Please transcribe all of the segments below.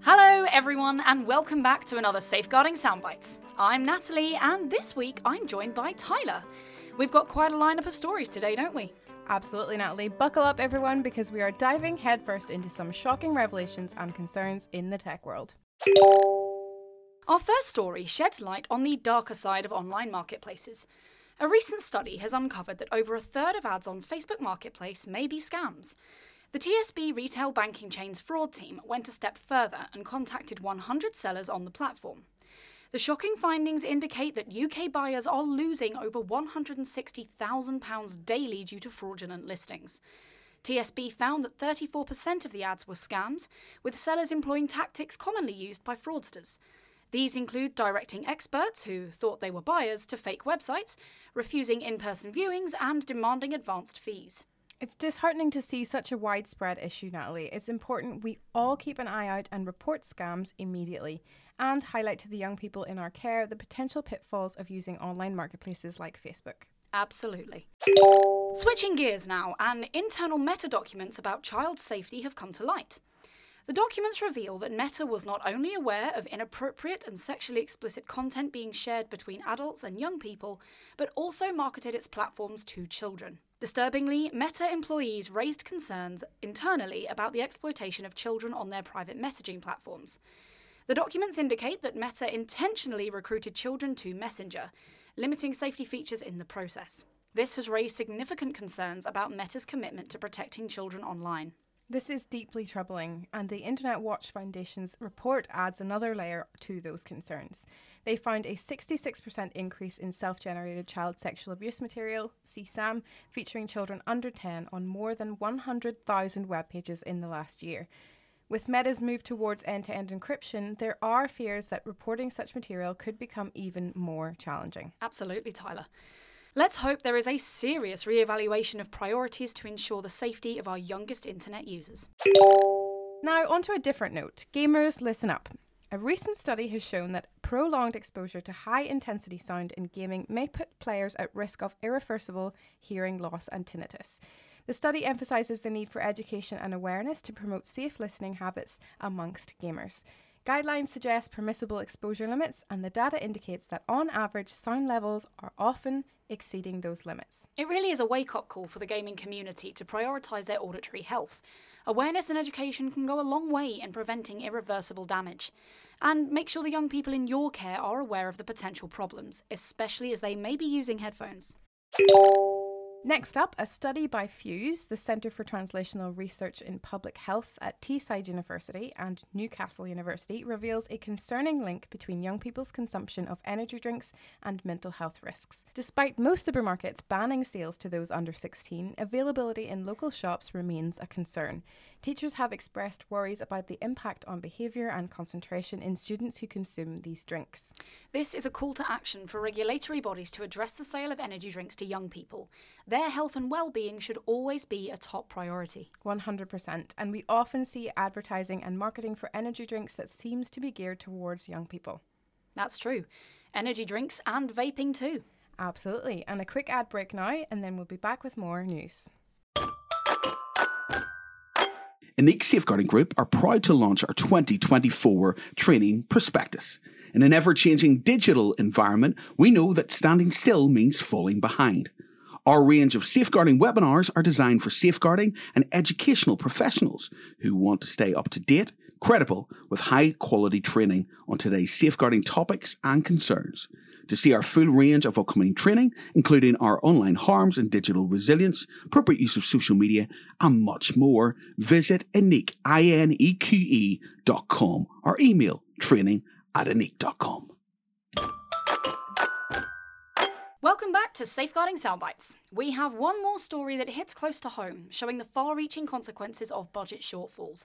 Hello, everyone, and welcome back to another Safeguarding Soundbites. I'm Natalie, and this week I'm joined by Tyler. We've got quite a lineup of stories today, don't we? Absolutely, Natalie. Buckle up, everyone, because we are diving headfirst into some shocking revelations and concerns in the tech world. Our first story sheds light on the darker side of online marketplaces. A recent study has uncovered that over a third of ads on Facebook Marketplace may be scams. The TSB retail banking chain's fraud team went a step further and contacted 100 sellers on the platform. The shocking findings indicate that UK buyers are losing over £160,000 daily due to fraudulent listings. TSB found that 34% of the ads were scams, with sellers employing tactics commonly used by fraudsters. These include directing experts who thought they were buyers to fake websites, refusing in person viewings, and demanding advanced fees. It's disheartening to see such a widespread issue, Natalie. It's important we all keep an eye out and report scams immediately and highlight to the young people in our care the potential pitfalls of using online marketplaces like Facebook. Absolutely. Switching gears now, and internal meta documents about child safety have come to light. The documents reveal that Meta was not only aware of inappropriate and sexually explicit content being shared between adults and young people, but also marketed its platforms to children. Disturbingly, Meta employees raised concerns internally about the exploitation of children on their private messaging platforms. The documents indicate that Meta intentionally recruited children to Messenger, limiting safety features in the process. This has raised significant concerns about Meta's commitment to protecting children online. This is deeply troubling, and the Internet Watch Foundation's report adds another layer to those concerns. They found a 66% increase in self generated child sexual abuse material, CSAM, featuring children under 10 on more than 100,000 web pages in the last year. With Meta's move towards end to end encryption, there are fears that reporting such material could become even more challenging. Absolutely, Tyler. Let's hope there is a serious re-evaluation of priorities to ensure the safety of our youngest internet users. Now, onto a different note. Gamers, listen up. A recent study has shown that prolonged exposure to high intensity sound in gaming may put players at risk of irreversible hearing loss and tinnitus. The study emphasises the need for education and awareness to promote safe listening habits amongst gamers. Guidelines suggest permissible exposure limits, and the data indicates that on average, sound levels are often exceeding those limits. It really is a wake up call for the gaming community to prioritise their auditory health. Awareness and education can go a long way in preventing irreversible damage. And make sure the young people in your care are aware of the potential problems, especially as they may be using headphones. Next up, a study by Fuse, the Centre for Translational Research in Public Health at Teesside University and Newcastle University, reveals a concerning link between young people's consumption of energy drinks and mental health risks. Despite most supermarkets banning sales to those under 16, availability in local shops remains a concern. Teachers have expressed worries about the impact on behaviour and concentration in students who consume these drinks. This is a call to action for regulatory bodies to address the sale of energy drinks to young people. Their health and well-being should always be a top priority. 100%. And we often see advertising and marketing for energy drinks that seems to be geared towards young people. That's true. Energy drinks and vaping too. Absolutely. And a quick ad break now, and then we'll be back with more news. Ineqe Safeguarding Group are proud to launch our 2024 training prospectus. In an ever changing digital environment, we know that standing still means falling behind. Our range of safeguarding webinars are designed for safeguarding and educational professionals who want to stay up to date, credible, with high quality training on today's safeguarding topics and concerns. To see our full range of upcoming training, including our online harms and digital resilience, appropriate use of social media, and much more, visit Ineqe, I-N-E-Q-E dot com or email training at ineqe.com. Welcome back to Safeguarding Soundbites. We have one more story that hits close to home, showing the far reaching consequences of budget shortfalls.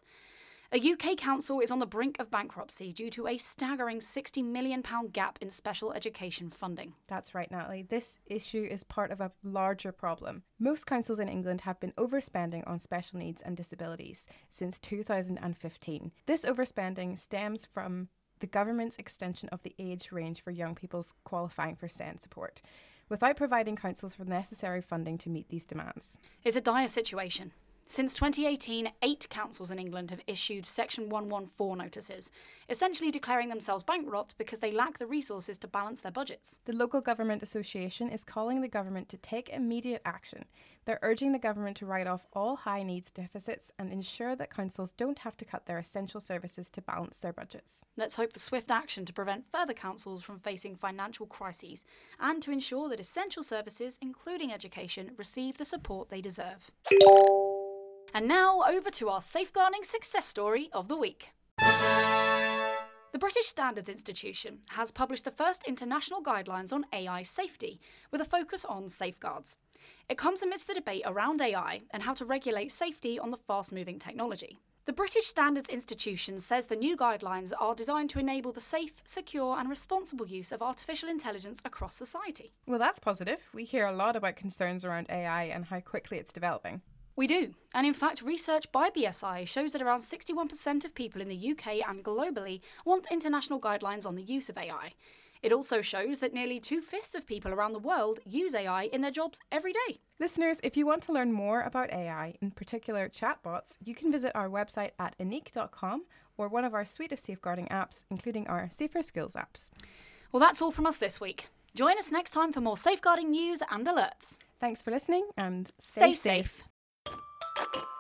A UK council is on the brink of bankruptcy due to a staggering £60 million gap in special education funding. That's right, Natalie. This issue is part of a larger problem. Most councils in England have been overspending on special needs and disabilities since 2015. This overspending stems from the government's extension of the age range for young people's qualifying for SEND support, without providing councils with the necessary funding to meet these demands. It's a dire situation. Since 2018, eight councils in England have issued Section 114 notices, essentially declaring themselves bankrupt because they lack the resources to balance their budgets. The Local Government Association is calling the government to take immediate action. They're urging the government to write off all high needs deficits and ensure that councils don't have to cut their essential services to balance their budgets. Let's hope for swift action to prevent further councils from facing financial crises and to ensure that essential services, including education, receive the support they deserve. And now over to our safeguarding success story of the week. The British Standards Institution has published the first international guidelines on AI safety, with a focus on safeguards. It comes amidst the debate around AI and how to regulate safety on the fast moving technology. The British Standards Institution says the new guidelines are designed to enable the safe, secure, and responsible use of artificial intelligence across society. Well, that's positive. We hear a lot about concerns around AI and how quickly it's developing. We do. And in fact, research by BSI shows that around 61% of people in the UK and globally want international guidelines on the use of AI. It also shows that nearly two fifths of people around the world use AI in their jobs every day. Listeners, if you want to learn more about AI, in particular chatbots, you can visit our website at ineqe.com or one of our suite of safeguarding apps, including our Safer Skills apps. Well, that's all from us this week. Join us next time for more safeguarding news and alerts. Thanks for listening and stay, stay safe. safe you